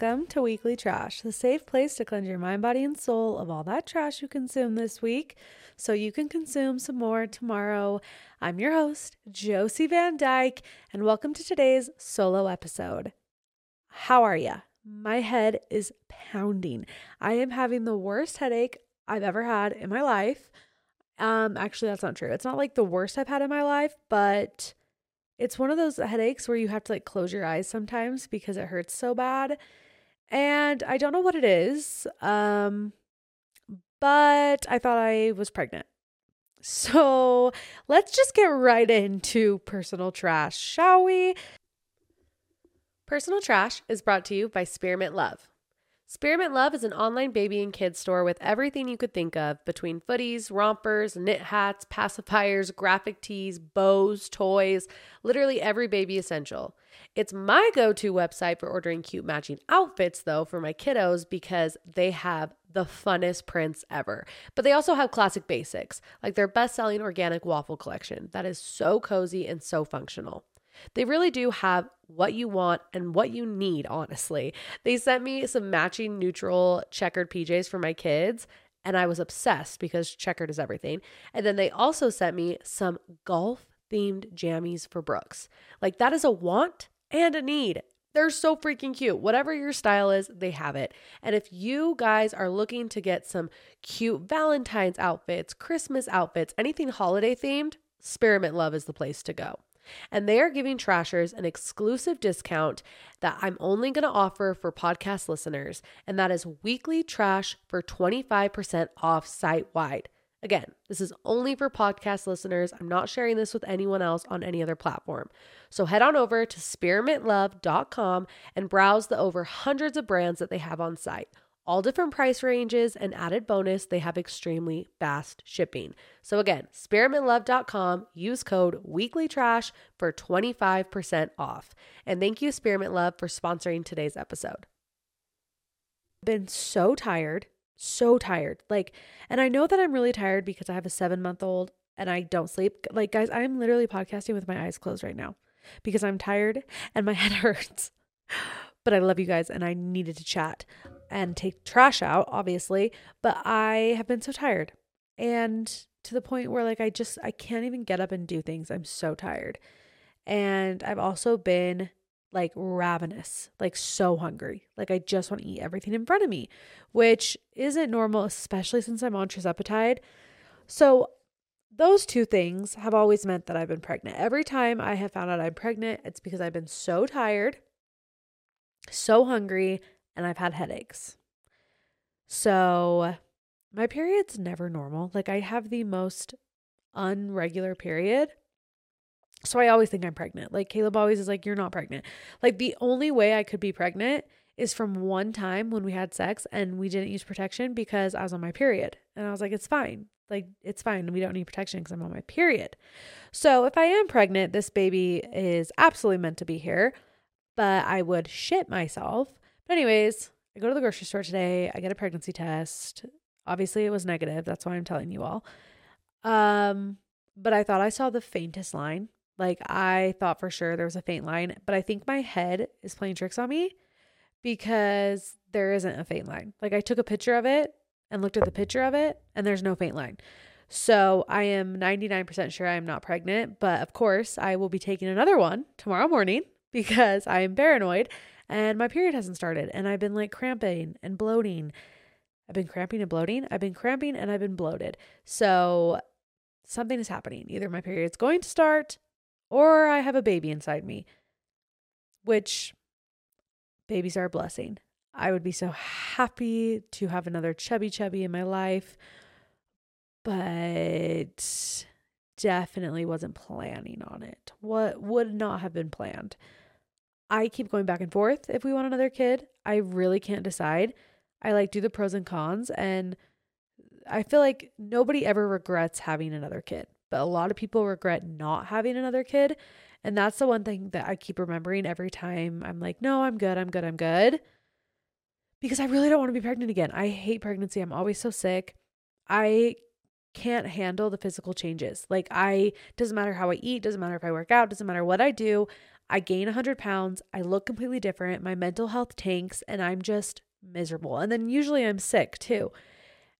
Welcome to Weekly Trash, the safe place to cleanse your mind, body, and soul of all that trash you consume this week so you can consume some more tomorrow. I'm your host, Josie Van Dyke, and welcome to today's solo episode. How are ya? My head is pounding. I am having the worst headache I've ever had in my life. Um, actually, that's not true. It's not like the worst I've had in my life, but it's one of those headaches where you have to like close your eyes sometimes because it hurts so bad. And I don't know what it is. Um, but I thought I was pregnant. So let's just get right into personal trash, shall we? Personal Trash is brought to you by Spearmint Love. Spearmint Love is an online baby and kids store with everything you could think of between footies, rompers, knit hats, pacifiers, graphic tees, bows, toys, literally every baby essential. It's my go to website for ordering cute matching outfits, though, for my kiddos because they have the funnest prints ever. But they also have classic basics, like their best selling organic waffle collection that is so cozy and so functional. They really do have what you want and what you need, honestly. They sent me some matching neutral checkered PJs for my kids, and I was obsessed because checkered is everything. And then they also sent me some golf themed jammies for Brooks. Like, that is a want and a need. They're so freaking cute. Whatever your style is, they have it. And if you guys are looking to get some cute Valentine's outfits, Christmas outfits, anything holiday themed, Spearmint Love is the place to go. And they are giving Trashers an exclusive discount that I'm only going to offer for podcast listeners, and that is weekly trash for 25% off site wide. Again, this is only for podcast listeners. I'm not sharing this with anyone else on any other platform. So head on over to spearmintlove.com and browse the over hundreds of brands that they have on site all different price ranges and added bonus they have extremely fast shipping. So again spearmintlove.com use code weeklytrash for 25% off. And thank you spearmint love for sponsoring today's episode. Been so tired so tired. Like and i know that i'm really tired because i have a seven month old and i don't sleep. Like guys i'm literally podcasting with my eyes closed right now because i'm tired and my head hurts. But I love you guys and I needed to chat and take trash out, obviously. But I have been so tired and to the point where like I just I can't even get up and do things. I'm so tired. And I've also been like ravenous, like so hungry. Like I just want to eat everything in front of me, which isn't normal, especially since I'm on tirzepatide. So those two things have always meant that I've been pregnant. Every time I have found out I'm pregnant, it's because I've been so tired so hungry, and I've had headaches. So my period's never normal. Like I have the most unregular period. So I always think I'm pregnant. Like Caleb always is like, You're not pregnant. Like the only way I could be pregnant is from one time when we had sex and we didn't use protection because I was on my period. And I was like, It's fine. Like, it's fine. We don't need protection because I'm on my period. So if I am pregnant, this baby is absolutely meant to be here but I would shit myself. Anyways, I go to the grocery store today. I get a pregnancy test. Obviously, it was negative. That's why I'm telling you all. Um, but I thought I saw the faintest line. Like, I thought for sure there was a faint line, but I think my head is playing tricks on me because there isn't a faint line. Like, I took a picture of it and looked at the picture of it, and there's no faint line. So I am 99% sure I'm not pregnant, but of course, I will be taking another one tomorrow morning because I am paranoid and my period hasn't started and I've been like cramping and bloating. I've been cramping and bloating. I've been cramping and I've been bloated. So something is happening. Either my period's going to start or I have a baby inside me, which babies are a blessing. I would be so happy to have another chubby chubby in my life, but definitely wasn't planning on it. What would not have been planned. I keep going back and forth if we want another kid. I really can't decide. I like do the pros and cons and I feel like nobody ever regrets having another kid, but a lot of people regret not having another kid. And that's the one thing that I keep remembering every time I'm like, no, I'm good, I'm good, I'm good. Because I really don't want to be pregnant again. I hate pregnancy. I'm always so sick. I can't handle the physical changes. Like I doesn't matter how I eat, doesn't matter if I work out, doesn't matter what I do, I gain 100 pounds, I look completely different, my mental health tanks, and I'm just miserable. And then usually I'm sick too.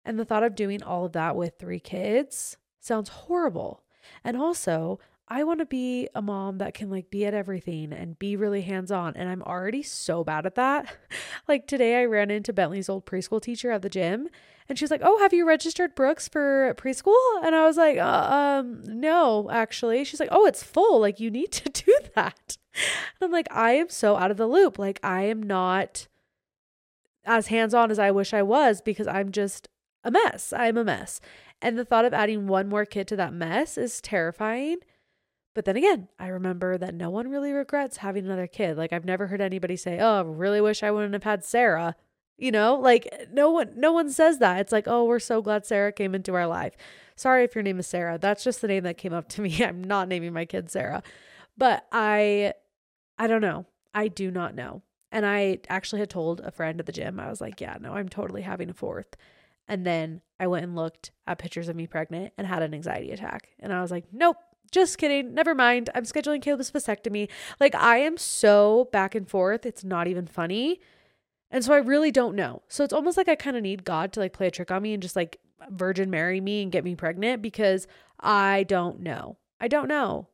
And the thought of doing all of that with three kids sounds horrible. And also, I want to be a mom that can like be at everything and be really hands on. And I'm already so bad at that. like today, I ran into Bentley's old preschool teacher at the gym and she's like, Oh, have you registered Brooks for preschool? And I was like, uh, Um, no, actually. She's like, Oh, it's full. Like, you need to do that. And I'm like, I am so out of the loop. Like, I am not as hands on as I wish I was because I'm just a mess. I'm a mess. And the thought of adding one more kid to that mess is terrifying. But then again, I remember that no one really regrets having another kid. Like I've never heard anybody say, "Oh, I really wish I wouldn't have had Sarah." You know, like no one no one says that. It's like, "Oh, we're so glad Sarah came into our life." Sorry if your name is Sarah. That's just the name that came up to me. I'm not naming my kid Sarah. But I I don't know. I do not know. And I actually had told a friend at the gym. I was like, "Yeah, no, I'm totally having a fourth. And then I went and looked at pictures of me pregnant and had an anxiety attack. And I was like, nope, just kidding. Never mind. I'm scheduling Caleb's vasectomy. Like, I am so back and forth. It's not even funny. And so I really don't know. So it's almost like I kind of need God to like play a trick on me and just like virgin marry me and get me pregnant because I don't know. I don't know.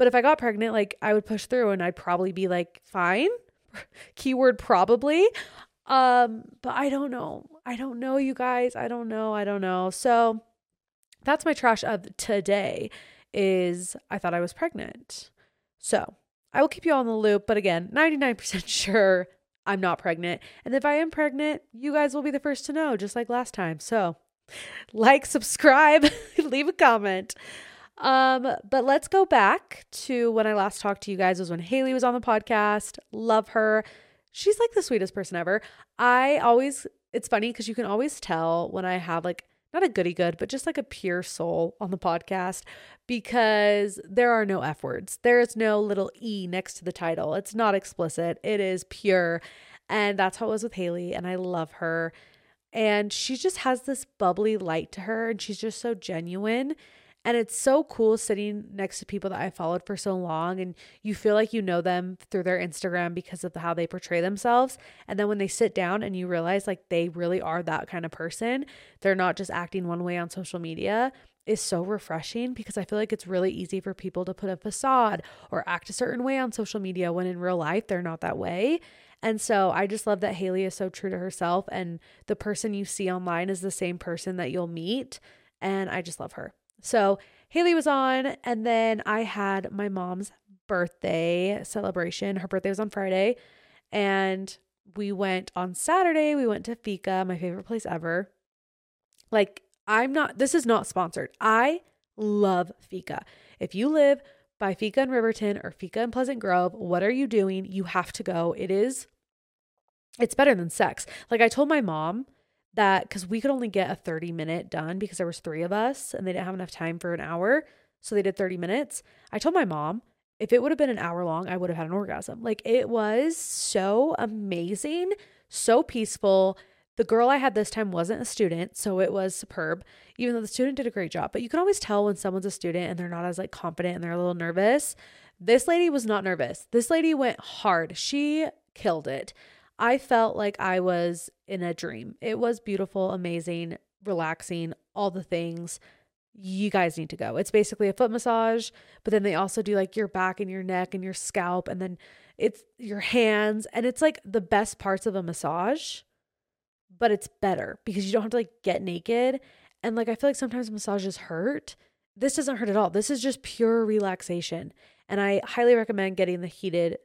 But if I got pregnant, like I would push through and I'd probably be like fine. Keyword probably. Um, but I don't know. I don't know, you guys. I don't know. I don't know. So that's my trash of today is I thought I was pregnant. So I will keep you all in the loop. But again, 99% sure I'm not pregnant. And if I am pregnant, you guys will be the first to know, just like last time. So like, subscribe, leave a comment. Um, but let's go back to when I last talked to you guys was when Haley was on the podcast. Love her she's like the sweetest person ever. I always, it's funny because you can always tell when I have like, not a goody good, but just like a pure soul on the podcast because there are no F words. There is no little E next to the title. It's not explicit, it is pure. And that's how it was with Haley. And I love her. And she just has this bubbly light to her and she's just so genuine. And it's so cool sitting next to people that I followed for so long and you feel like you know them through their Instagram because of how they portray themselves. And then when they sit down and you realize like they really are that kind of person, they're not just acting one way on social media is so refreshing because I feel like it's really easy for people to put a facade or act a certain way on social media when in real life they're not that way. And so I just love that Haley is so true to herself and the person you see online is the same person that you'll meet. And I just love her. So Haley was on, and then I had my mom's birthday celebration. Her birthday was on Friday, and we went on Saturday. We went to Fika, my favorite place ever. Like, I'm not, this is not sponsored. I love Fika. If you live by Fika in Riverton or Fika in Pleasant Grove, what are you doing? You have to go. It is, it's better than sex. Like, I told my mom, that because we could only get a 30 minute done because there was three of us and they didn't have enough time for an hour. So they did 30 minutes. I told my mom if it would have been an hour long i would have had an orgasm. Like it was so amazing so peaceful. The girl i had this time wasn't a student so it was superb even though the student did a great job. But you can always tell when someone's a student and they're not as like confident and they're a little nervous. This lady was not nervous. This lady went hard. She killed it I felt like I was in a dream. It was beautiful, amazing, relaxing, all the things. You guys need to go. It's basically a foot massage, but then they also do like your back and your neck and your scalp, and then it's your hands. And it's like the best parts of a massage, but it's better because you don't have to like get naked. And like I feel like sometimes massages hurt. This doesn't hurt at all. This is just pure relaxation. And I highly recommend getting the heated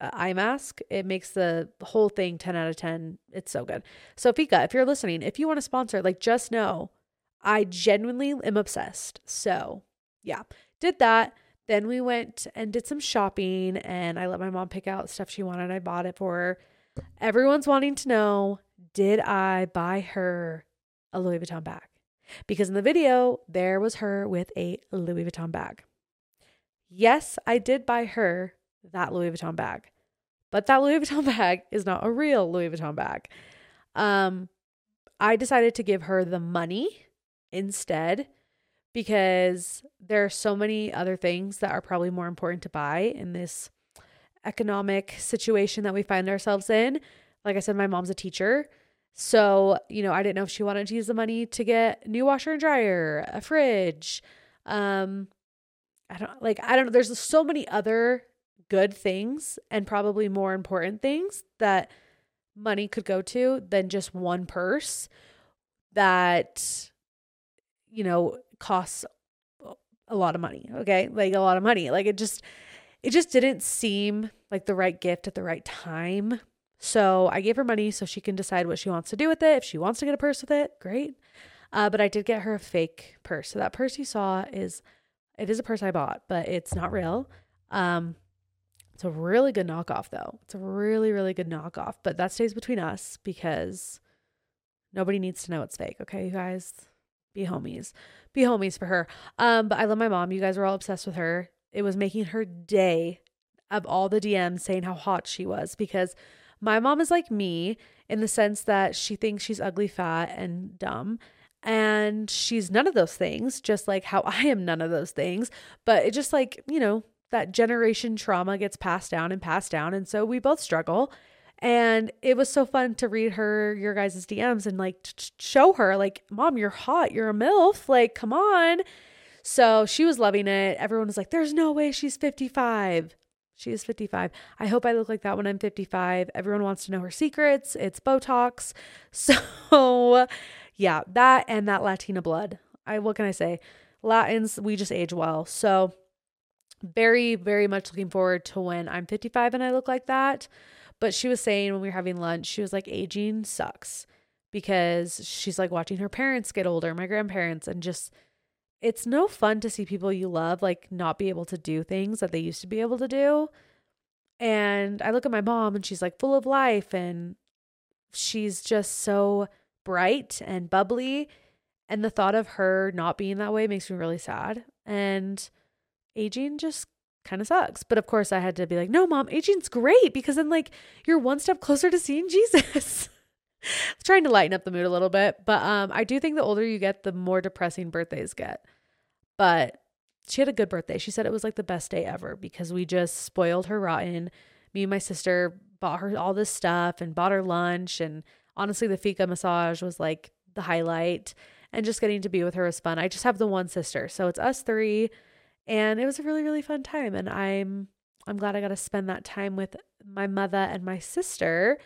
Uh, eye mask. It makes the whole thing 10 out of 10. It's so good. So, Fika, if you're listening, if you want to sponsor, like just know I genuinely am obsessed. So, yeah, did that. Then we went and did some shopping and I let my mom pick out stuff she wanted. I bought it for her. Everyone's wanting to know did I buy her a Louis Vuitton bag? Because in the video, there was her with a Louis Vuitton bag. Yes, I did buy her that Louis Vuitton bag. But that Louis Vuitton bag is not a real Louis Vuitton bag. Um, I decided to give her the money instead because there are so many other things that are probably more important to buy in this economic situation that we find ourselves in. Like I said, my mom's a teacher. So, you know, I didn't know if she wanted to use the money to get new washer and dryer, a fridge. Um, I don't like, I don't know. There's so many other good things and probably more important things that money could go to than just one purse that, you know, costs a lot of money. Okay. Like a lot of money. Like it just, it just didn't seem like the right gift at the right time. So I gave her money so she can decide what she wants to do with it. If she wants to get a purse with it, great. Uh, but I did get her a fake purse. So that purse you saw is, it is a purse I bought, but it's not real. Um, it's a really good knockoff though. It's a really, really good knockoff, but that stays between us because nobody needs to know it's fake. Okay, you guys, be homies, be homies for her. Um, but I love my mom. You guys were all obsessed with her. It was making her day of all the DMs saying how hot she was because my mom is like me in the sense that she thinks she's ugly, fat, and dumb. And she's none of those things, just like how I am none of those things. But it just like, you know, that generation trauma gets passed down and passed down. And so we both struggle. And it was so fun to read her, your guys' DMs and like t- show her, like, Mom, you're hot. You're a MILF. Like, come on. So she was loving it. Everyone was like, There's no way she's 55. She is 55. I hope I look like that when I'm 55. Everyone wants to know her secrets. It's Botox. So, yeah, that and that Latina blood. I what can I say? Latins, we just age well. So, very very much looking forward to when I'm 55 and I look like that. But she was saying when we were having lunch, she was like aging sucks because she's like watching her parents get older, my grandparents and just it's no fun to see people you love like not be able to do things that they used to be able to do. And I look at my mom and she's like full of life and she's just so bright and bubbly. And the thought of her not being that way makes me really sad. And aging just kind of sucks. But of course, I had to be like, no, mom, aging's great because then, like, you're one step closer to seeing Jesus. trying to lighten up the mood a little bit. But um, I do think the older you get, the more depressing birthdays get. But she had a good birthday. She said it was like the best day ever because we just spoiled her rotten. Me and my sister bought her all this stuff and bought her lunch. And honestly, the fika massage was like the highlight. And just getting to be with her was fun. I just have the one sister. So it's us three. And it was a really, really fun time. And I'm I'm glad I got to spend that time with my mother and my sister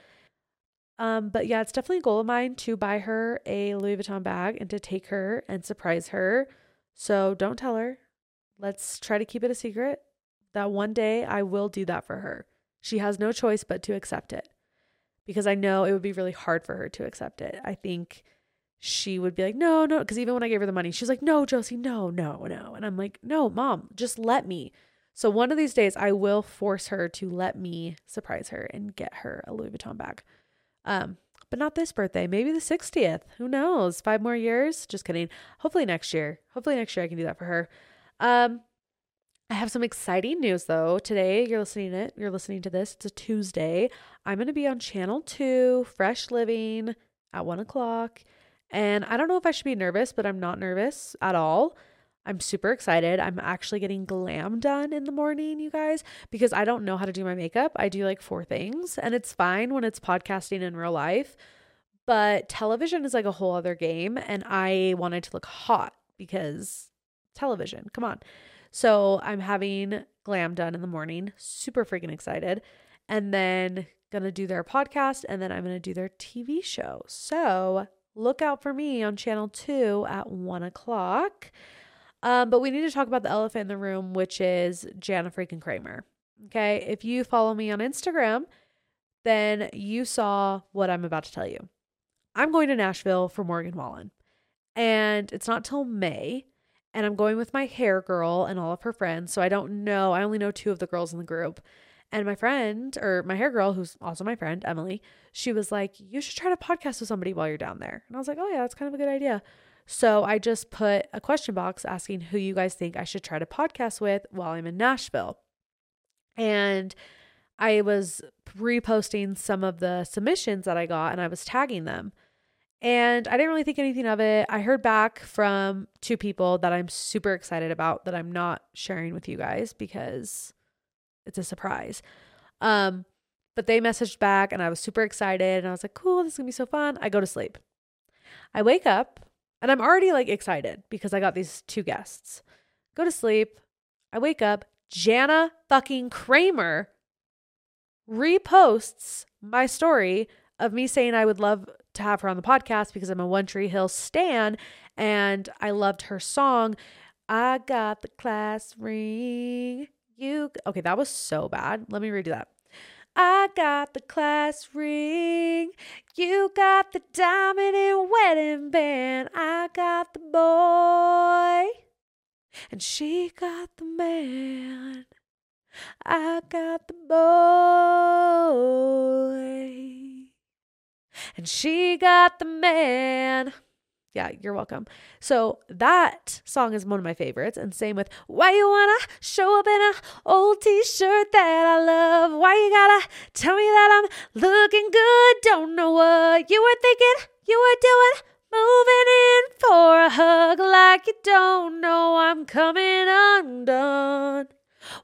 um, but yeah, it's definitely a goal of mine to buy her a Louis Vuitton bag and to take her and surprise her. So don't tell her. Let's try to keep it a secret. That one day I will do that for her. She has no choice but to accept it because I know it would be really hard for her to accept it. I think she would be like, no, no. Because even when I gave her the money, she's like, no, Josie, no, no, no. And I'm like, no, mom, just let me. So one of these days, I will force her to let me surprise her and get her a Louis Vuitton bag. Um, but not this birthday. Maybe the 60th. Who knows? Five more years? Just kidding. Hopefully next year. Hopefully next year I can do that for her. Um, I have some exciting news though. Today you're listening to it. You're listening to this. It's a Tuesday. I'm gonna be on channel two, Fresh Living at one o'clock. And I don't know if I should be nervous, but I'm not nervous at all. I'm super excited. I'm actually getting glam done in the morning, you guys, because I don't know how to do my makeup. I do like four things, and it's fine when it's podcasting in real life, but television is like a whole other game. And I wanted to look hot because television, come on. So I'm having glam done in the morning, super freaking excited. And then gonna do their podcast, and then I'm gonna do their TV show. So look out for me on channel two at one o'clock. Um, but we need to talk about the elephant in the room, which is Jana freaking Kramer. Okay. If you follow me on Instagram, then you saw what I'm about to tell you. I'm going to Nashville for Morgan Wallen, and it's not till May. And I'm going with my hair girl and all of her friends. So I don't know. I only know two of the girls in the group. And my friend, or my hair girl, who's also my friend, Emily, she was like, You should try to podcast with somebody while you're down there. And I was like, Oh, yeah, that's kind of a good idea. So I just put a question box asking who you guys think I should try to podcast with while I'm in Nashville. And I was reposting some of the submissions that I got and I was tagging them. And I didn't really think anything of it. I heard back from two people that I'm super excited about that I'm not sharing with you guys because it's a surprise. Um, but they messaged back and I was super excited and I was like, cool, this is gonna be so fun. I go to sleep. I wake up and I'm already like excited because I got these two guests. Go to sleep. I wake up. Jana fucking Kramer reposts my story of me saying I would love to have her on the podcast because I'm a One Tree Hill stan and I loved her song. I got the class ring. You okay? That was so bad. Let me redo that. I got the class ring. You got the diamond and wedding band. I got the boy. And she got the man. I got the boy. And she got the man. Yeah, you're welcome. So that song is one of my favorites, and same with Why You Wanna Show Up in a Old T-shirt That I Love. Why You Gotta Tell Me That I'm Looking Good. Don't know what you were thinking, you were doing. Moving in for a hug like you don't know I'm coming undone.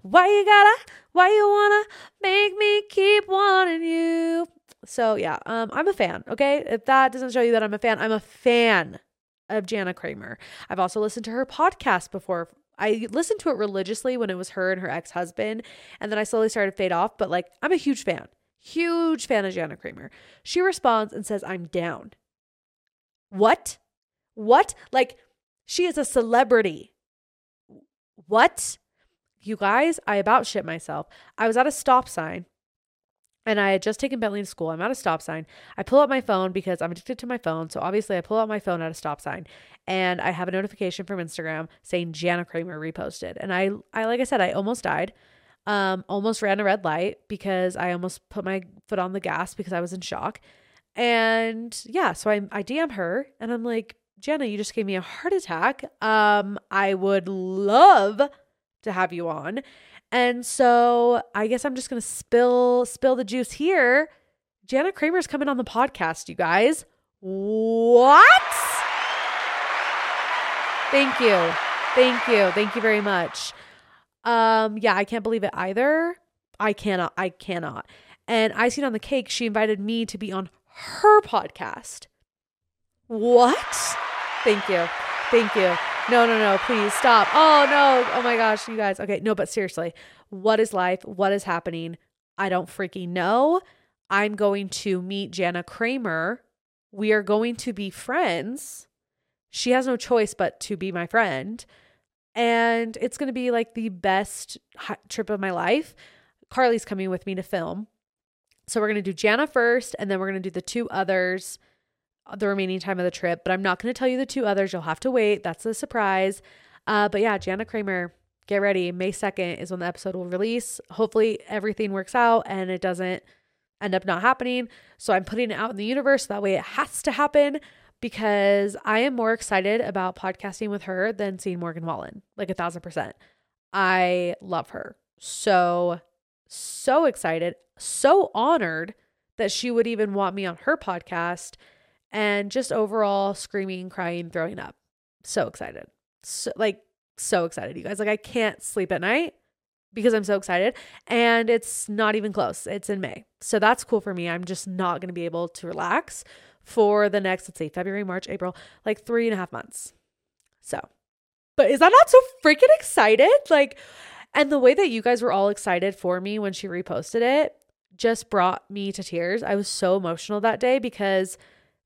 Why you gotta, why you wanna make me keep wanting you? So yeah, um, I'm a fan. Okay, if that doesn't show you that I'm a fan, I'm a fan of Jana Kramer. I've also listened to her podcast before. I listened to it religiously when it was her and her ex husband, and then I slowly started to fade off. But like, I'm a huge fan, huge fan of Jana Kramer. She responds and says, "I'm down." What? What? Like, she is a celebrity. What? You guys, I about shit myself. I was at a stop sign and I had just taken Bentley to school. I'm at a stop sign. I pull out my phone because I'm addicted to my phone. So obviously, I pull out my phone at a stop sign, and I have a notification from Instagram saying Jana Kramer reposted. And I, I like I said, I almost died. Um, almost ran a red light because I almost put my foot on the gas because I was in shock. And yeah, so I I DM her and I'm like, Jana, you just gave me a heart attack. Um, I would love to have you on. And so I guess I'm just gonna spill spill the juice here. Jana Kramer's coming on the podcast, you guys. What? Thank you. Thank you. Thank you very much. Um, yeah, I can't believe it either. I cannot. I cannot. And I icing on the cake, she invited me to be on her podcast. What? Thank you. Thank you. No, no, no, please stop. Oh, no. Oh my gosh, you guys. Okay, no, but seriously, what is life? What is happening? I don't freaking know. I'm going to meet Jana Kramer. We are going to be friends. She has no choice but to be my friend. And it's going to be like the best trip of my life. Carly's coming with me to film. So we're going to do Jana first, and then we're going to do the two others the remaining time of the trip, but I'm not going to tell you the two others. You'll have to wait. That's a surprise. Uh, but yeah, Jana Kramer, get ready. May 2nd is when the episode will release. Hopefully, everything works out and it doesn't end up not happening. So I'm putting it out in the universe. That way it has to happen because I am more excited about podcasting with her than seeing Morgan Wallen, like a thousand percent. I love her. So, so excited, so honored that she would even want me on her podcast and just overall screaming, crying, throwing up. So excited. So, like, so excited, you guys. Like, I can't sleep at night because I'm so excited. And it's not even close. It's in May. So that's cool for me. I'm just not going to be able to relax for the next, let's say, February, March, April, like three and a half months. So, but is that not so freaking excited? Like, and the way that you guys were all excited for me when she reposted it just brought me to tears. I was so emotional that day because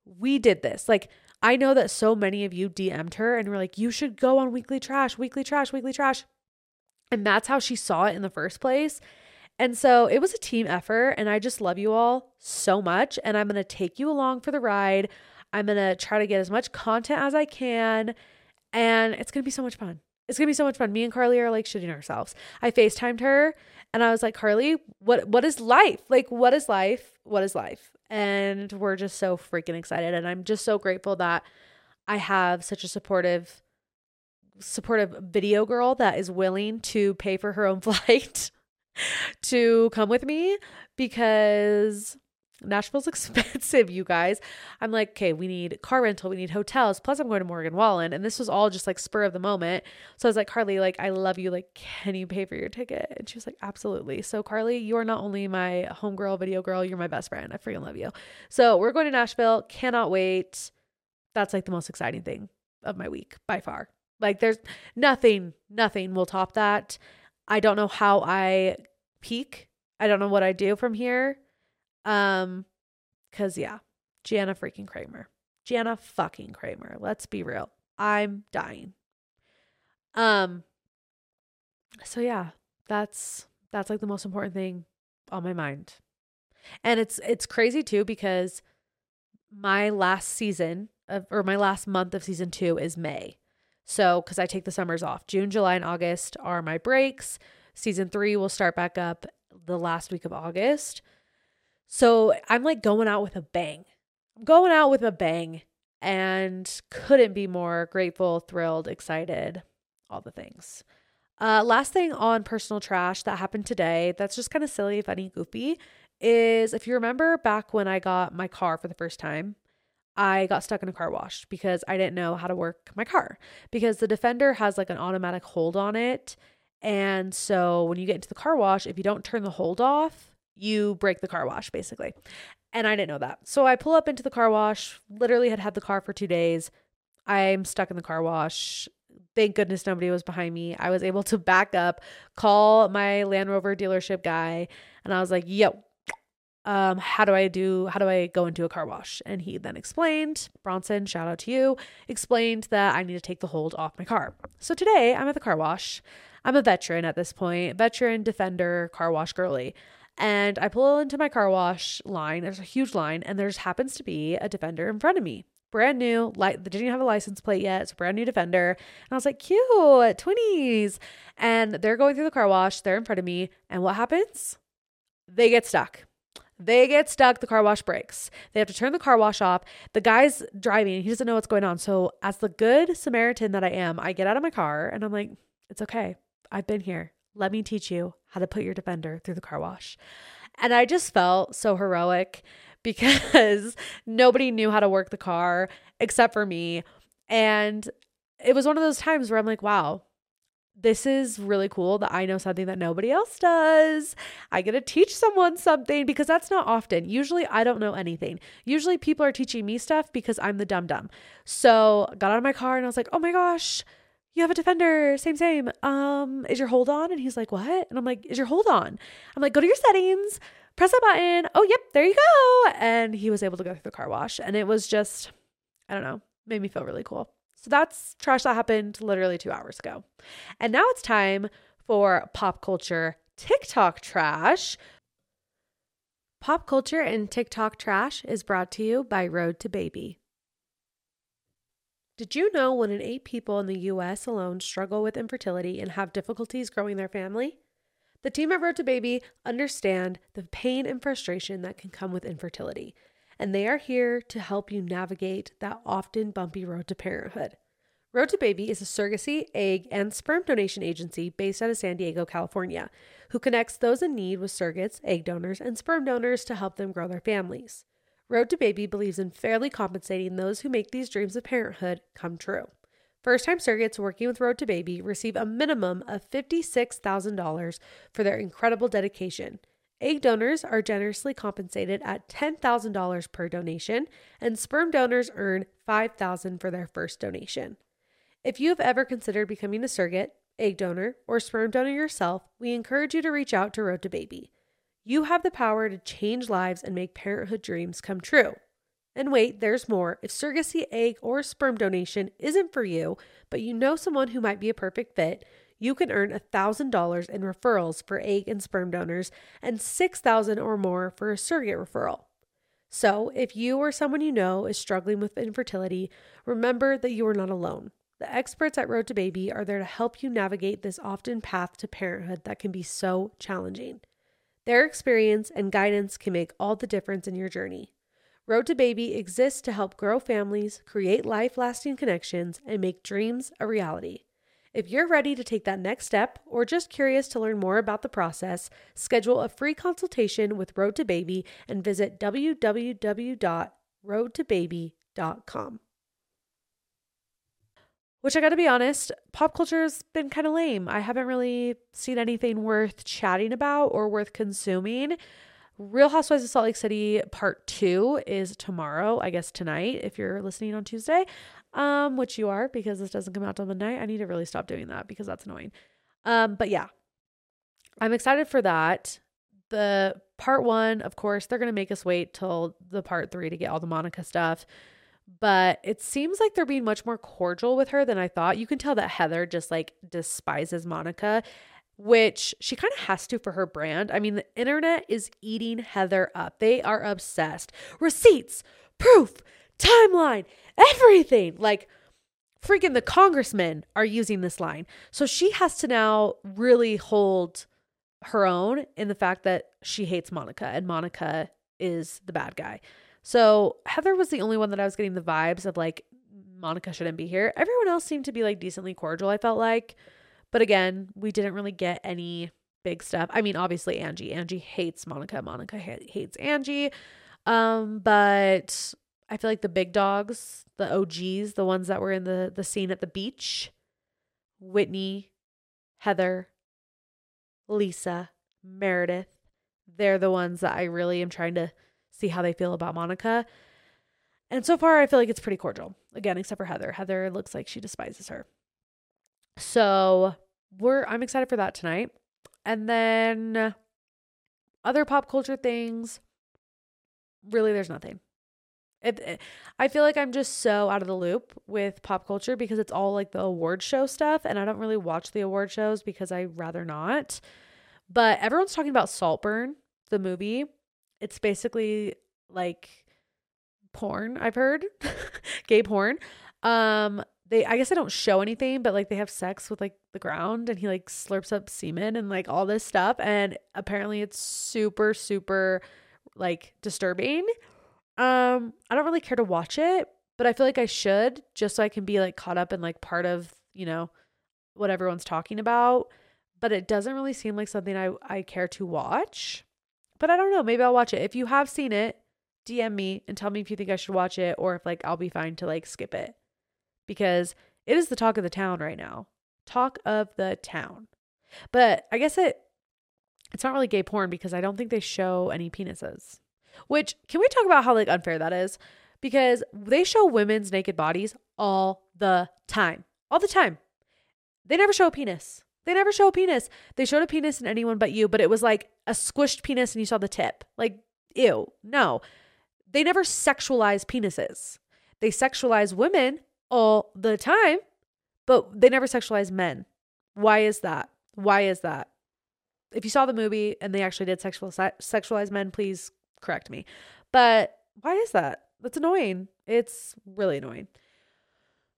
we did this. Like, I know that so many of you DM'd her and were like, you should go on weekly trash, weekly trash, weekly trash. And that's how she saw it in the first place. And so it was a team effort. And I just love you all so much. And I'm going to take you along for the ride. I'm going to try to get as much content as I can. And it's going to be so much fun. It's going to be so much fun. Me and Carly are like shitting ourselves. I FaceTimed her and I was like, Carly, what what is life? Like, what is life? What is life? And we're just so freaking excited and I'm just so grateful that I have such a supportive supportive video girl that is willing to pay for her own flight to come with me because Nashville's expensive, you guys. I'm like, okay, we need car rental, we need hotels. Plus, I'm going to Morgan Wallen, and this was all just like spur of the moment. So I was like, Carly, like, I love you. Like, can you pay for your ticket? And she was like, absolutely. So Carly, you are not only my homegirl, video girl, you're my best friend. I freaking love you. So we're going to Nashville. Cannot wait. That's like the most exciting thing of my week by far. Like, there's nothing, nothing will top that. I don't know how I peak. I don't know what I do from here um, cause yeah, Jana freaking Kramer. Jana fucking Kramer. Let's be real. I'm dying. Um, so yeah, that's that's like the most important thing on my mind. And it's it's crazy too because my last season of or my last month of season 2 is May. So, cuz I take the summers off. June, July and August are my breaks. Season 3 will start back up the last week of August. So I'm like going out with a bang. I'm going out with a bang and couldn't be more grateful, thrilled, excited, all the things. Uh, last thing on personal trash that happened today that's just kind of silly, funny, goofy is if you remember back when I got my car for the first time, I got stuck in a car wash because I didn't know how to work my car because the Defender has like an automatic hold on it. And so when you get into the car wash, if you don't turn the hold off, you break the car wash basically. And I didn't know that. So I pull up into the car wash, literally had had the car for 2 days. I'm stuck in the car wash. Thank goodness nobody was behind me. I was able to back up, call my Land Rover dealership guy, and I was like, "Yo, um, how do I do, how do I go into a car wash? And he then explained, Bronson, shout out to you, explained that I need to take the hold off my car. So today I'm at the car wash. I'm a veteran at this point, veteran, defender, car wash girly. And I pull into my car wash line. There's a huge line, and there just happens to be a defender in front of me. Brand new, like didn't have a license plate yet. It's a brand new defender. And I was like, cute, 20s. And they're going through the car wash. They're in front of me. And what happens? They get stuck. They get stuck. The car wash breaks. They have to turn the car wash off. The guy's driving. He doesn't know what's going on. So, as the good Samaritan that I am, I get out of my car and I'm like, it's okay. I've been here. Let me teach you how to put your defender through the car wash. And I just felt so heroic because nobody knew how to work the car except for me. And it was one of those times where I'm like, wow, this is really cool that I know something that nobody else does. I get to teach someone something because that's not often. Usually I don't know anything. Usually people are teaching me stuff because I'm the dumb dumb. So got out of my car and I was like, oh my gosh, you have a defender, same, same. Um, is your hold on? And he's like, what? And I'm like, is your hold on? I'm like, go to your settings, press that button. Oh, yep, there you go. And he was able to go through the car wash. And it was just, I don't know, made me feel really cool. So that's trash that happened literally two hours ago. And now it's time for pop culture TikTok trash. Pop culture and TikTok trash is brought to you by Road to Baby. Did you know one in eight people in the US alone struggle with infertility and have difficulties growing their family? The team at Road to Baby understand the pain and frustration that can come with infertility, and they are here to help you navigate that often bumpy road to parenthood. Road to Baby is a surrogacy, egg, and sperm donation agency based out of San Diego, California, who connects those in need with surrogates, egg donors, and sperm donors to help them grow their families. Road to Baby believes in fairly compensating those who make these dreams of parenthood come true. First time surrogates working with Road to Baby receive a minimum of $56,000 for their incredible dedication. Egg donors are generously compensated at $10,000 per donation, and sperm donors earn $5,000 for their first donation. If you have ever considered becoming a surrogate, egg donor, or sperm donor yourself, we encourage you to reach out to Road to Baby. You have the power to change lives and make parenthood dreams come true. And wait, there's more. If surrogacy, egg, or sperm donation isn't for you, but you know someone who might be a perfect fit, you can earn $1,000 in referrals for egg and sperm donors and 6,000 or more for a surrogate referral. So, if you or someone you know is struggling with infertility, remember that you are not alone. The experts at Road to Baby are there to help you navigate this often path to parenthood that can be so challenging. Their experience and guidance can make all the difference in your journey. Road to Baby exists to help grow families, create life lasting connections, and make dreams a reality. If you're ready to take that next step or just curious to learn more about the process, schedule a free consultation with Road to Baby and visit www.roadtobaby.com. Which I gotta be honest, pop culture's been kind of lame. I haven't really seen anything worth chatting about or worth consuming. Real Housewives of Salt Lake City part two is tomorrow, I guess tonight, if you're listening on Tuesday um, which you are because this doesn't come out till midnight. I need to really stop doing that because that's annoying. Um, but yeah, I'm excited for that. The part one, of course, they're gonna make us wait till the part three to get all the Monica stuff. But it seems like they're being much more cordial with her than I thought. You can tell that Heather just like despises Monica, which she kind of has to for her brand. I mean, the internet is eating Heather up. They are obsessed. Receipts, proof, timeline, everything. Like, freaking the congressmen are using this line. So she has to now really hold her own in the fact that she hates Monica and Monica is the bad guy. So Heather was the only one that I was getting the vibes of like, Monica shouldn't be here. Everyone else seemed to be like decently cordial, I felt like. But again, we didn't really get any big stuff. I mean, obviously Angie. Angie hates Monica. Monica hates Angie. Um, but I feel like the big dogs, the OGs, the ones that were in the the scene at the beach, Whitney, Heather, Lisa, Meredith, they're the ones that I really am trying to see how they feel about Monica. And so far I feel like it's pretty cordial. Again, except for Heather. Heather looks like she despises her. So, we're I'm excited for that tonight. And then other pop culture things, really there's nothing. It, it, I feel like I'm just so out of the loop with pop culture because it's all like the award show stuff, and I don't really watch the award shows because I rather not. But everyone's talking about Saltburn, the movie. It's basically like porn. I've heard gay porn. Um, they I guess they don't show anything, but like they have sex with like the ground, and he like slurps up semen and like all this stuff, and apparently it's super super like disturbing um, I don't really care to watch it, but I feel like I should just so I can be like caught up and like part of, you know, what everyone's talking about. But it doesn't really seem like something I, I care to watch. But I don't know. Maybe I'll watch it. If you have seen it, DM me and tell me if you think I should watch it or if like I'll be fine to like skip it. Because it is the talk of the town right now. Talk of the town. But I guess it it's not really gay porn because I don't think they show any penises. Which can we talk about how like unfair that is? Because they show women's naked bodies all the time. All the time. They never show a penis. They never show a penis. They showed a penis in anyone but you, but it was like a squished penis and you saw the tip. Like, ew. No. They never sexualize penises. They sexualize women all the time, but they never sexualize men. Why is that? Why is that? If you saw the movie and they actually did sexual sexualize men, please correct me. But why is that? That's annoying. It's really annoying.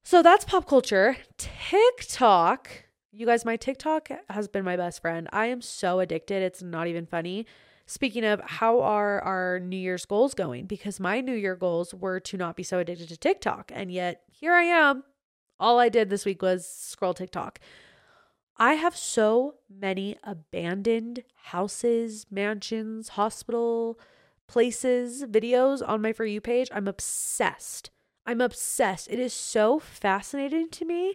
So that's pop culture. TikTok. You guys, my TikTok has been my best friend. I am so addicted. It's not even funny. Speaking of, how are our New Year's goals going? Because my New Year goals were to not be so addicted to TikTok. And yet here I am. All I did this week was scroll TikTok. I have so many abandoned houses, mansions, hospital, places, videos on my For You page. I'm obsessed. I'm obsessed. It is so fascinating to me.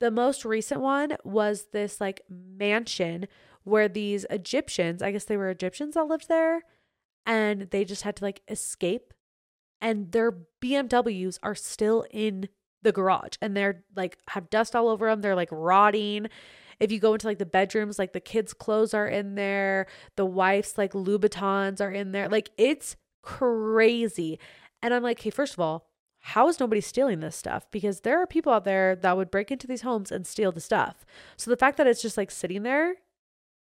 The most recent one was this like mansion where these Egyptians, I guess they were Egyptians that lived there, and they just had to like escape. And their BMWs are still in the garage and they're like have dust all over them. They're like rotting if you go into like the bedrooms, like the kids' clothes are in there, the wife's like Louboutins are in there. Like it's crazy. And I'm like, hey, first of all, how is nobody stealing this stuff? Because there are people out there that would break into these homes and steal the stuff. So the fact that it's just like sitting there,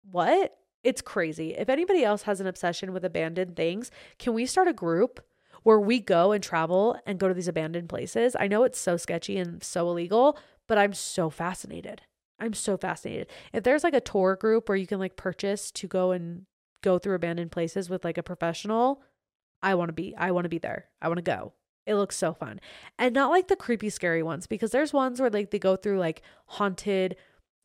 what? It's crazy. If anybody else has an obsession with abandoned things, can we start a group where we go and travel and go to these abandoned places? I know it's so sketchy and so illegal, but I'm so fascinated. I'm so fascinated. If there's like a tour group where you can like purchase to go and go through abandoned places with like a professional, I want to be I want to be there. I want to go. It looks so fun. And not like the creepy, scary ones, because there's ones where like they go through like haunted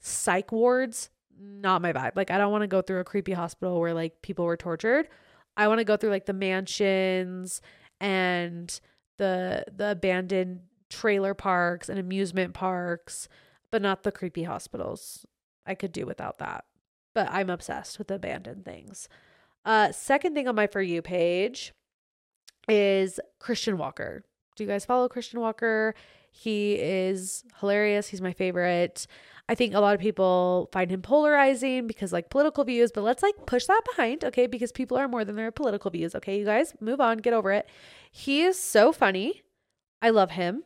psych wards. Not my vibe. Like, I don't want to go through a creepy hospital where like people were tortured. I want to go through like the mansions and the the abandoned trailer parks and amusement parks, but not the creepy hospitals. I could do without that. But I'm obsessed with abandoned things. Uh second thing on my for you page is Christian Walker. Do you guys follow Christian Walker? He is hilarious. He's my favorite. I think a lot of people find him polarizing because like political views, but let's like push that behind, okay? Because people are more than their political views, okay? You guys, move on, get over it. He is so funny. I love him.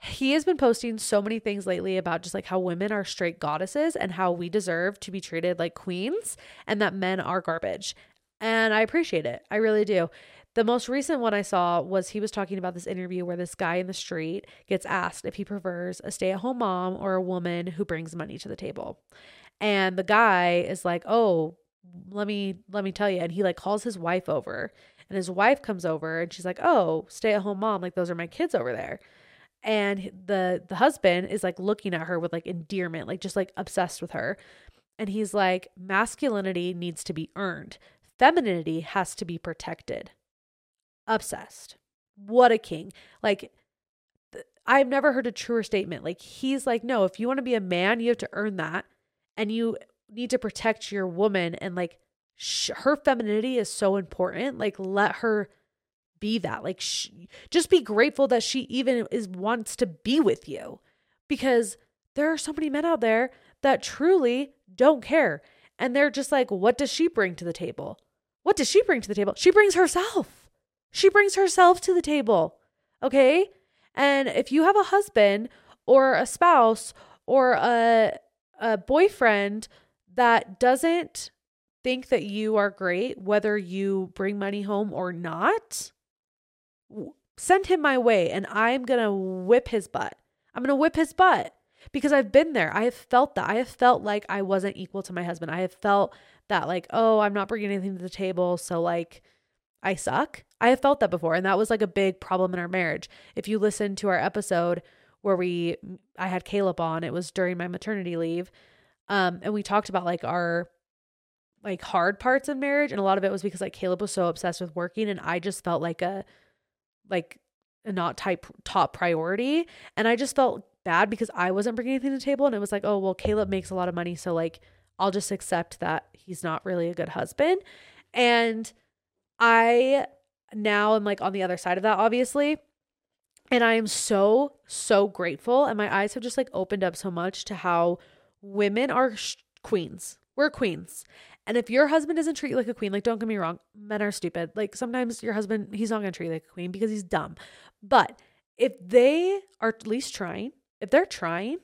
He has been posting so many things lately about just like how women are straight goddesses and how we deserve to be treated like queens and that men are garbage. And I appreciate it. I really do. The most recent one I saw was he was talking about this interview where this guy in the street gets asked if he prefers a stay at home mom or a woman who brings money to the table. And the guy is like, "Oh, let me let me tell you." And he like calls his wife over. And his wife comes over and she's like, "Oh, stay at home mom, like those are my kids over there." And the the husband is like looking at her with like endearment, like just like obsessed with her. And he's like, "Masculinity needs to be earned. Femininity has to be protected." Obsessed. What a king. Like, I've never heard a truer statement. Like, he's like, no, if you want to be a man, you have to earn that. And you need to protect your woman. And like, sh- her femininity is so important. Like, let her be that. Like, sh- just be grateful that she even is wants to be with you because there are so many men out there that truly don't care. And they're just like, what does she bring to the table? What does she bring to the table? She brings herself. She brings herself to the table. Okay? And if you have a husband or a spouse or a a boyfriend that doesn't think that you are great whether you bring money home or not, send him my way and I'm going to whip his butt. I'm going to whip his butt because I've been there. I have felt that. I have felt like I wasn't equal to my husband. I have felt that like, oh, I'm not bringing anything to the table, so like I suck. I have felt that before and that was like a big problem in our marriage. If you listen to our episode where we I had Caleb on, it was during my maternity leave. Um and we talked about like our like hard parts of marriage and a lot of it was because like Caleb was so obsessed with working and I just felt like a like a not type top priority and I just felt bad because I wasn't bringing anything to the table and it was like, "Oh, well Caleb makes a lot of money, so like I'll just accept that he's not really a good husband." And I now am like on the other side of that, obviously. And I am so, so grateful. And my eyes have just like opened up so much to how women are sh- queens. We're queens. And if your husband doesn't treat you like a queen, like don't get me wrong, men are stupid. Like sometimes your husband, he's not to treat you like a queen because he's dumb. But if they are at least trying, if they're trying,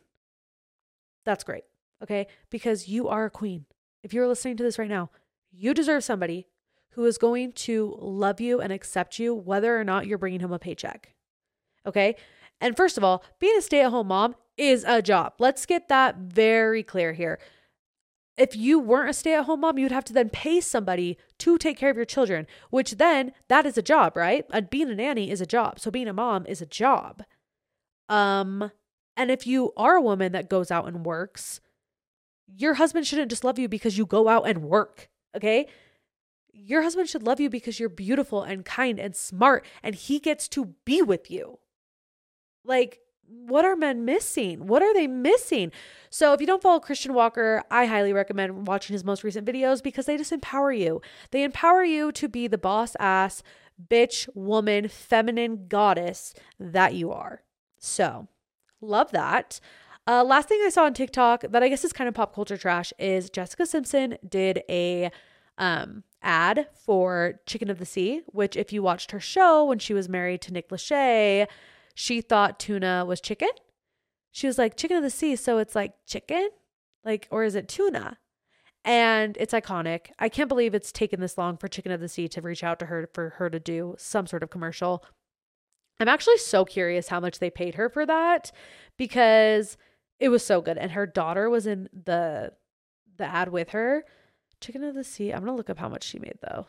that's great. Okay? Because you are a queen. If you're listening to this right now, you deserve somebody who is going to love you and accept you whether or not you're bringing home a paycheck. Okay? And first of all, being a stay at home mom is a job. Let's get that very clear here. If you weren't a stay at home mom, you'd have to then pay somebody to take care of your children, which then that is a job, right? And being a nanny is a job. So being a mom is a job. Um, and if you are a woman that goes out and works, your husband shouldn't just love you because you go out and work. Okay your husband should love you because you're beautiful and kind and smart and he gets to be with you. Like, what are men missing? What are they missing? So, if you don't follow Christian Walker, I highly recommend watching his most recent videos because they just empower you. They empower you to be the boss ass, bitch, woman, feminine goddess that you are. So, love that. Uh, last thing I saw on TikTok that I guess is kind of pop culture trash is Jessica Simpson did a um ad for Chicken of the Sea, which if you watched her show when she was married to Nick Lachey, she thought tuna was chicken. She was like, chicken of the sea, so it's like chicken? Like, or is it tuna? And it's iconic. I can't believe it's taken this long for Chicken of the Sea to reach out to her for her to do some sort of commercial. I'm actually so curious how much they paid her for that because it was so good. And her daughter was in the the ad with her. Chicken of the Sea. I'm going to look up how much she made though.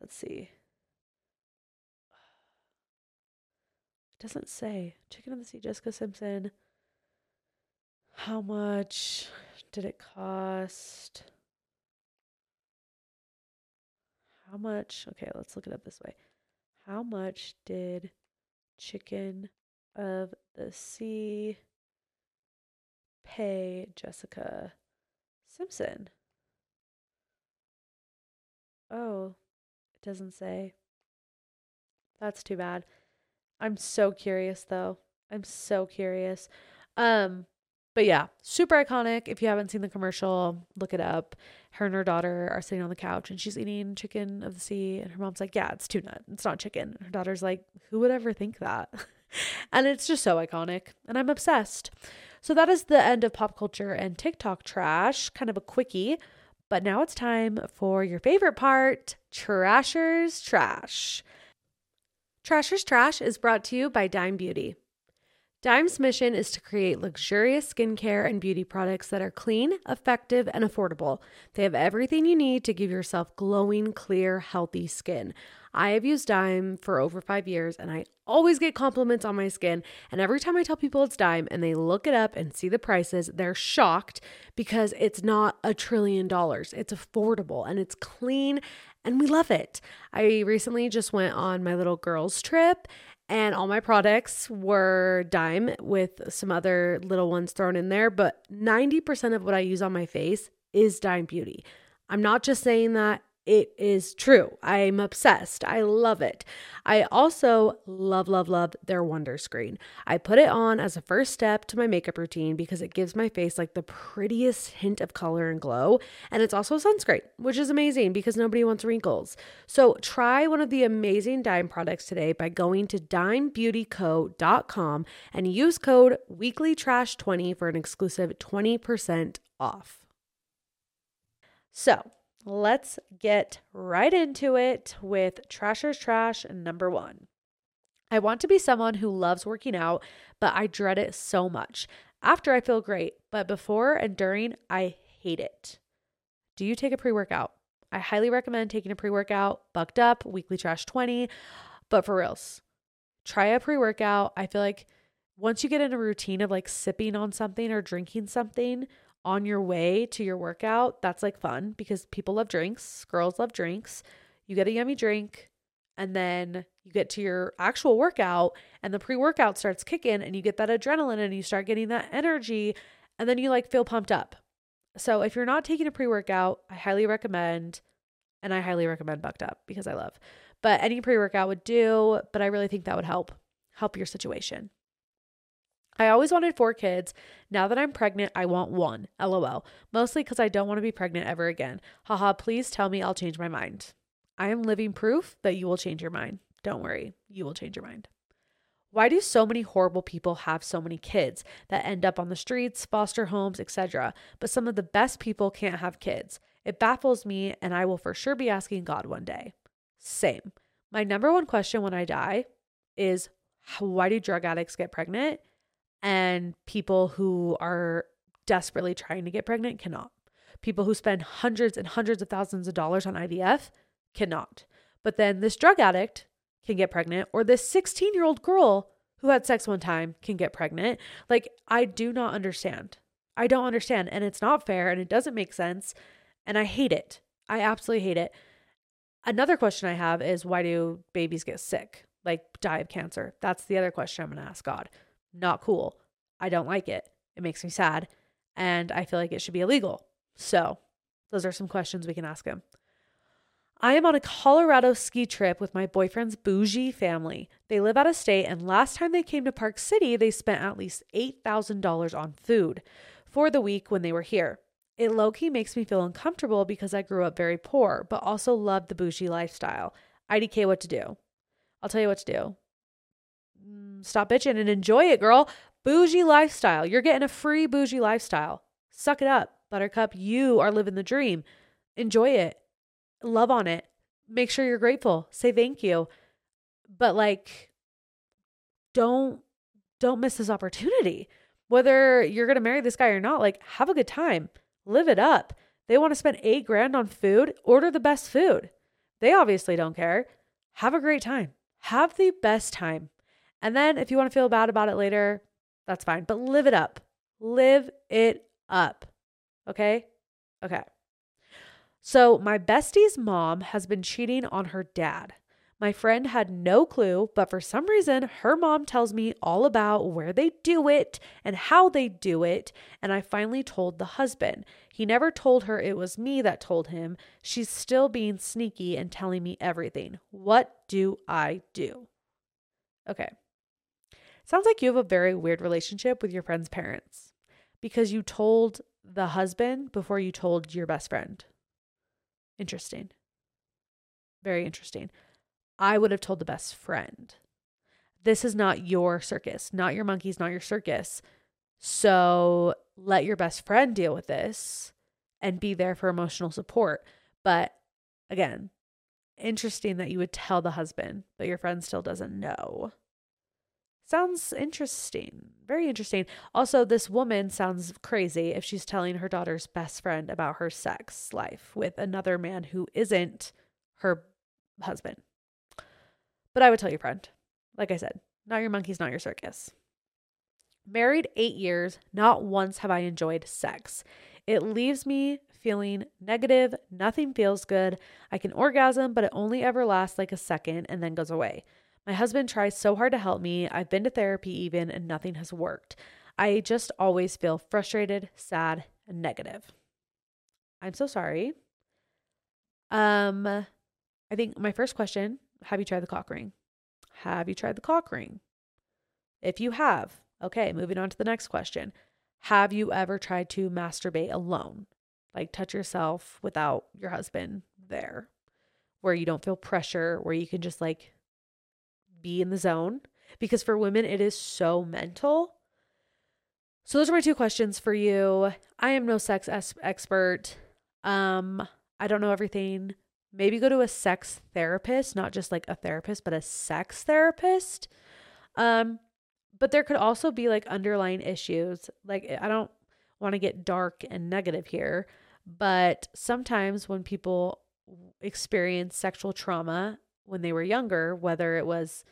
Let's see. doesn't say. Chicken of the Sea, Jessica Simpson. How much did it cost? How much? Okay, let's look it up this way. How much did Chicken of the Sea pay Jessica Simpson? Oh, it doesn't say. That's too bad. I'm so curious though. I'm so curious. Um but yeah, super iconic. If you haven't seen the commercial, look it up. Her and her daughter are sitting on the couch and she's eating chicken of the sea. And her mom's like, Yeah, it's tuna. It's not chicken. Her daughter's like, Who would ever think that? and it's just so iconic. And I'm obsessed. So that is the end of pop culture and TikTok trash. Kind of a quickie. But now it's time for your favorite part Trashers Trash. Trashers Trash is brought to you by Dime Beauty. Dime's mission is to create luxurious skincare and beauty products that are clean, effective, and affordable. They have everything you need to give yourself glowing, clear, healthy skin. I have used Dime for over five years and I always get compliments on my skin. And every time I tell people it's Dime and they look it up and see the prices, they're shocked because it's not a trillion dollars. It's affordable and it's clean and we love it. I recently just went on my little girls' trip and all my products were dime with some other little ones thrown in there but 90% of what i use on my face is dime beauty. I'm not just saying that it is true. I'm obsessed. I love it. I also love, love, love their Wonder Screen. I put it on as a first step to my makeup routine because it gives my face like the prettiest hint of color and glow. And it's also sunscreen, which is amazing because nobody wants wrinkles. So try one of the amazing Dime products today by going to dimebeautyco.com and use code weeklytrash20 for an exclusive 20% off. So, let's get right into it with Trasher's Trash number one. I want to be someone who loves working out, but I dread it so much. After I feel great, but before and during, I hate it. Do you take a pre workout? I highly recommend taking a pre workout, bucked up, weekly trash 20. But for reals, try a pre workout. I feel like once you get in a routine of like sipping on something or drinking something, on your way to your workout, that's like fun because people love drinks. Girls love drinks. You get a yummy drink and then you get to your actual workout and the pre-workout starts kicking and you get that adrenaline and you start getting that energy and then you like feel pumped up. So if you're not taking a pre-workout, I highly recommend and I highly recommend Bucked Up because I love. But any pre-workout would do, but I really think that would help help your situation. I always wanted four kids. Now that I'm pregnant, I want one. LOL. Mostly because I don't want to be pregnant ever again. Haha, please tell me I'll change my mind. I am living proof that you will change your mind. Don't worry, you will change your mind. Why do so many horrible people have so many kids that end up on the streets, foster homes, etc., but some of the best people can't have kids? It baffles me, and I will for sure be asking God one day. Same. My number one question when I die is why do drug addicts get pregnant? And people who are desperately trying to get pregnant cannot. People who spend hundreds and hundreds of thousands of dollars on IVF cannot. But then this drug addict can get pregnant, or this 16 year old girl who had sex one time can get pregnant. Like, I do not understand. I don't understand. And it's not fair and it doesn't make sense. And I hate it. I absolutely hate it. Another question I have is why do babies get sick, like die of cancer? That's the other question I'm going to ask God not cool. I don't like it. It makes me sad. And I feel like it should be illegal. So, those are some questions we can ask him. I am on a Colorado ski trip with my boyfriend's bougie family. They live out of state, and last time they came to Park City, they spent at least $8,000 on food for the week when they were here. It low key makes me feel uncomfortable because I grew up very poor, but also loved the bougie lifestyle. IDK, what to do? I'll tell you what to do stop bitching and enjoy it, girl. Bougie lifestyle. You're getting a free bougie lifestyle. Suck it up, Buttercup. You are living the dream. Enjoy it. Love on it. Make sure you're grateful. Say thank you. But like don't don't miss this opportunity. Whether you're going to marry this guy or not, like have a good time. Live it up. They want to spend 8 grand on food, order the best food. They obviously don't care. Have a great time. Have the best time. And then if you want to feel bad about it later, that's fine. But live it up. Live it up. Okay? Okay. So, my bestie's mom has been cheating on her dad. My friend had no clue, but for some reason, her mom tells me all about where they do it and how they do it. And I finally told the husband. He never told her it was me that told him. She's still being sneaky and telling me everything. What do I do? Okay. Sounds like you have a very weird relationship with your friend's parents because you told the husband before you told your best friend. Interesting. Very interesting. I would have told the best friend. This is not your circus, not your monkeys, not your circus. So let your best friend deal with this and be there for emotional support. But again, interesting that you would tell the husband, but your friend still doesn't know. Sounds interesting. Very interesting. Also, this woman sounds crazy if she's telling her daughter's best friend about her sex life with another man who isn't her husband. But I would tell your friend. Like I said, not your monkeys, not your circus. Married eight years, not once have I enjoyed sex. It leaves me feeling negative. Nothing feels good. I can orgasm, but it only ever lasts like a second and then goes away. My husband tries so hard to help me. I've been to therapy even, and nothing has worked. I just always feel frustrated, sad, and negative. I'm so sorry. Um, I think my first question have you tried the cock ring? Have you tried the cock ring? If you have, okay, moving on to the next question. Have you ever tried to masturbate alone? Like touch yourself without your husband there, where you don't feel pressure, where you can just like be in the zone. Because for women, it is so mental. So those are my two questions for you. I am no sex es- expert. Um, I don't know everything maybe go to a sex therapist, not just like a therapist, but a sex therapist. Um, but there could also be like underlying issues. Like, I don't want to get dark and negative here, but sometimes when people experience sexual trauma when they were younger, whether it was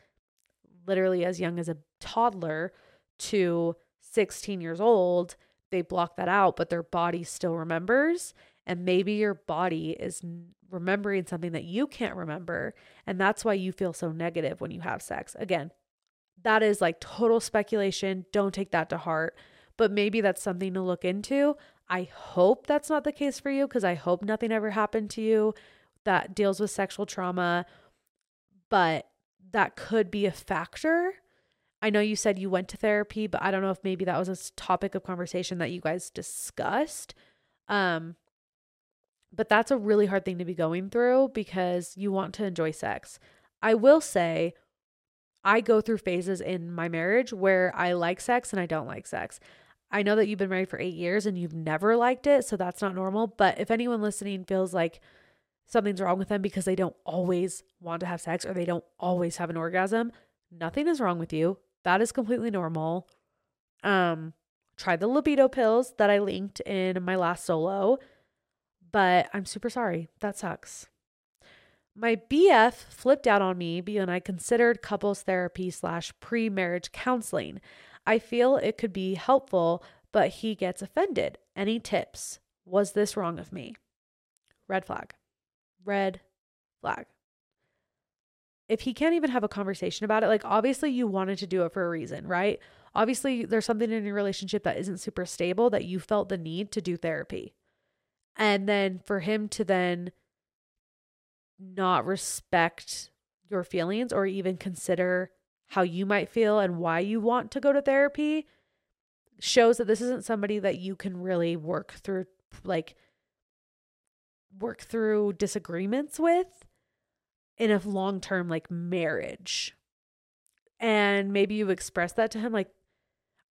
literally as young as a toddler to 16 years old, they block that out, but their body still remembers. And maybe your body is remembering something that you can't remember. And that's why you feel so negative when you have sex. Again, that is like total speculation. Don't take that to heart. But maybe that's something to look into. I hope that's not the case for you because I hope nothing ever happened to you that deals with sexual trauma. But that could be a factor. I know you said you went to therapy, but I don't know if maybe that was a topic of conversation that you guys discussed. Um, but that's a really hard thing to be going through because you want to enjoy sex. I will say, I go through phases in my marriage where I like sex and I don't like sex. I know that you've been married for eight years and you've never liked it, so that's not normal. But if anyone listening feels like something's wrong with them because they don't always want to have sex or they don't always have an orgasm, nothing is wrong with you. That is completely normal. Um, try the libido pills that I linked in my last solo. But I'm super sorry. That sucks. My BF flipped out on me when I considered couples therapy slash pre marriage counseling. I feel it could be helpful, but he gets offended. Any tips? Was this wrong of me? Red flag. Red flag. If he can't even have a conversation about it, like obviously you wanted to do it for a reason, right? Obviously, there's something in your relationship that isn't super stable that you felt the need to do therapy. And then for him to then not respect your feelings or even consider how you might feel and why you want to go to therapy shows that this isn't somebody that you can really work through like work through disagreements with in a long-term like marriage. And maybe you express that to him like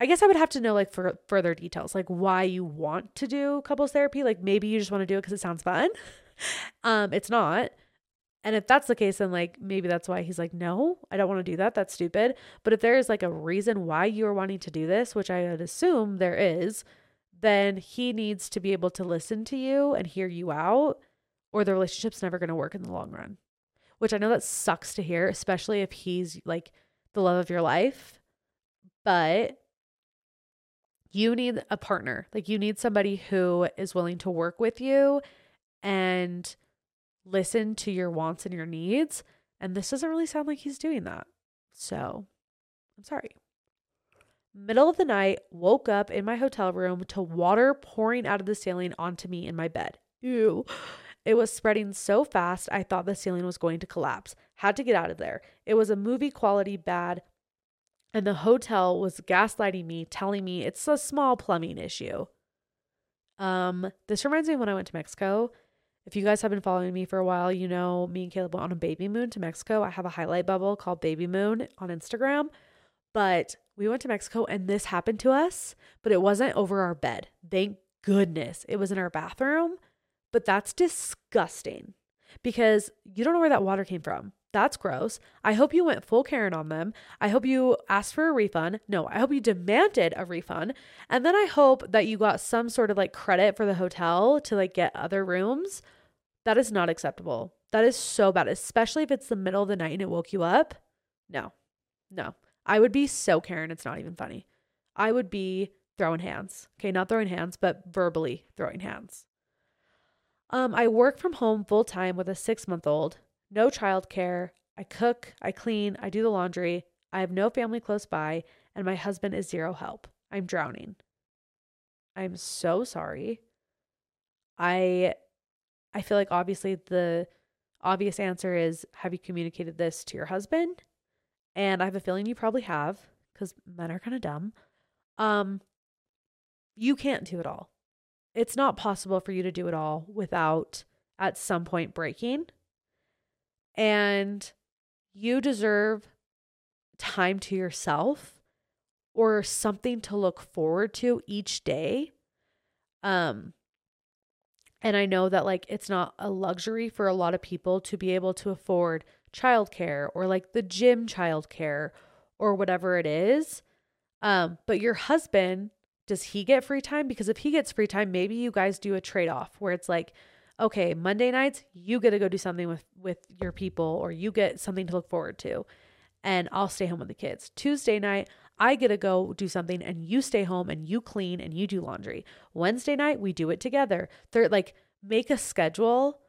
I guess I would have to know like for further details, like why you want to do couples therapy. Like maybe you just want to do it because it sounds fun. um, it's not. And if that's the case, then like maybe that's why he's like, no, I don't want to do that. That's stupid. But if there is like a reason why you are wanting to do this, which I would assume there is, then he needs to be able to listen to you and hear you out, or the relationship's never going to work in the long run. Which I know that sucks to hear, especially if he's like the love of your life, but you need a partner. Like you need somebody who is willing to work with you and listen to your wants and your needs. And this doesn't really sound like he's doing that. So I'm sorry. Middle of the night, woke up in my hotel room to water pouring out of the ceiling onto me in my bed. Ew. It was spreading so fast, I thought the ceiling was going to collapse. Had to get out of there. It was a movie quality bad, and the hotel was gaslighting me, telling me it's a small plumbing issue. Um, this reminds me when I went to Mexico. If you guys have been following me for a while, you know me and Caleb went on a baby moon to Mexico. I have a highlight bubble called Baby Moon on Instagram. But we went to Mexico and this happened to us, but it wasn't over our bed. Thank goodness. It was in our bathroom, but that's disgusting because you don't know where that water came from. That's gross. I hope you went full Karen on them. I hope you asked for a refund. No, I hope you demanded a refund. And then I hope that you got some sort of like credit for the hotel to like get other rooms. That is not acceptable. That is so bad, especially if it's the middle of the night and it woke you up. No, no. I would be so Karen. It's not even funny. I would be throwing hands. Okay, not throwing hands, but verbally throwing hands. Um, I work from home full time with a six month old no childcare. I cook, I clean, I do the laundry. I have no family close by, and my husband is zero help. I'm drowning. I'm so sorry. I I feel like obviously the obvious answer is have you communicated this to your husband? And I have a feeling you probably have cuz men are kind of dumb. Um you can't do it all. It's not possible for you to do it all without at some point breaking and you deserve time to yourself or something to look forward to each day. Um and I know that like it's not a luxury for a lot of people to be able to afford childcare or like the gym childcare or whatever it is. Um but your husband does he get free time because if he gets free time maybe you guys do a trade off where it's like okay, Monday nights you get to go do something with with your people or you get something to look forward to and I'll stay home with the kids. Tuesday night, I get to go do something and you stay home and you clean and you do laundry. Wednesday night, we do it together. They're like make a schedule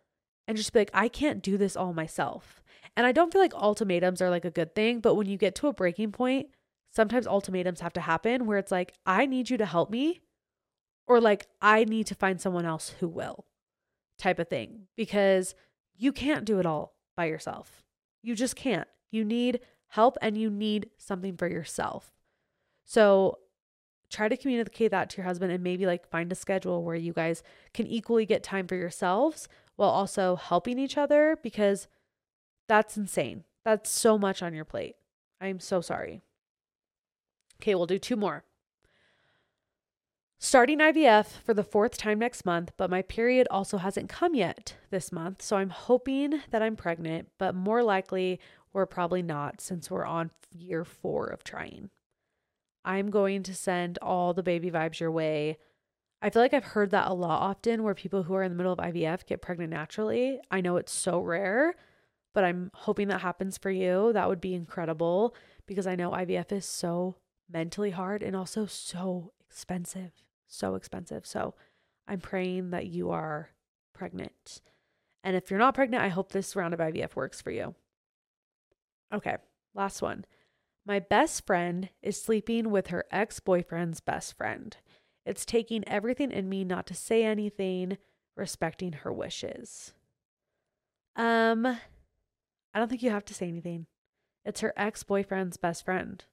and just be like, I can't do this all myself. And I don't feel like ultimatums are like a good thing, but when you get to a breaking point, sometimes ultimatums have to happen where it's like, I need you to help me, or like, I need to find someone else who will type of thing because you can't do it all by yourself. You just can't. You need help and you need something for yourself. So try to communicate that to your husband and maybe like find a schedule where you guys can equally get time for yourselves while also helping each other because that's insane. That's so much on your plate. I'm so sorry. Okay, we'll do two more. Starting IVF for the fourth time next month, but my period also hasn't come yet this month. So I'm hoping that I'm pregnant, but more likely we're probably not since we're on year four of trying. I'm going to send all the baby vibes your way. I feel like I've heard that a lot often where people who are in the middle of IVF get pregnant naturally. I know it's so rare, but I'm hoping that happens for you. That would be incredible because I know IVF is so mentally hard and also so expensive so expensive. So I'm praying that you are pregnant. And if you're not pregnant, I hope this round of IVF works for you. Okay, last one. My best friend is sleeping with her ex boyfriend's best friend. It's taking everything in me not to say anything, respecting her wishes. Um, I don't think you have to say anything. It's her ex boyfriend's best friend.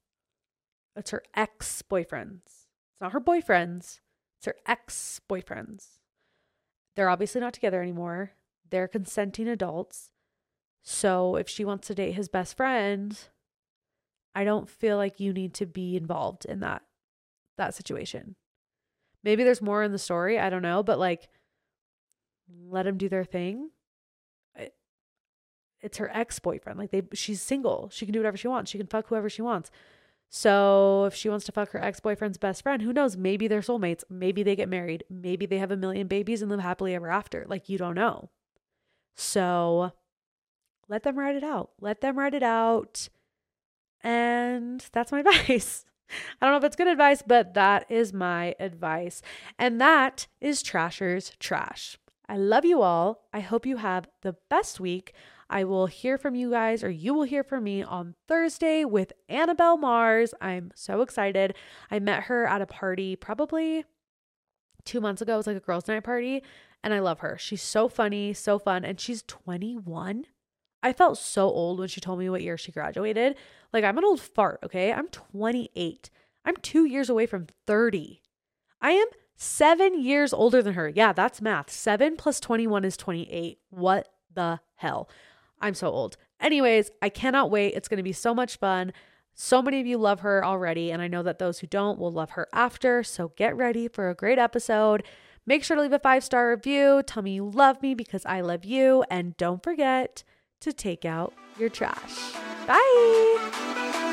It's her ex boyfriend's. It's not her boyfriend's. It's her ex boyfriends. They're obviously not together anymore. They're consenting adults. So if she wants to date his best friend, I don't feel like you need to be involved in that that situation. Maybe there's more in the story, I don't know, but like let them do their thing. It's her ex-boyfriend. Like they she's single. She can do whatever she wants. She can fuck whoever she wants. So if she wants to fuck her ex boyfriend's best friend, who knows? Maybe they're soulmates. Maybe they get married. Maybe they have a million babies and live happily ever after. Like you don't know. So let them write it out. Let them write it out. And that's my advice. I don't know if it's good advice, but that is my advice. And that is Trashers Trash. I love you all. I hope you have the best week. I will hear from you guys, or you will hear from me on Thursday with Anabelle Marz. I'm so excited. I met her at a party probably two months ago. It was like a girls' night party, and I love her. She's so funny, so fun, and she's 21. I felt so old when she told me what year she graduated. Like, I'm an old fart, okay? I'm 28. I'm two years away from 30. I am seven years older than her. Yeah, that's math. Seven plus 21 is 28. What the hell? I'm so old. Anyways, I cannot wait. It's going to be so much fun. So many of you love her already, and I know that those who don't will love her after. So get ready for a great episode. Make sure to leave a five star review. Tell me you love me because I love you. And don't forget to take out your trash. Bye.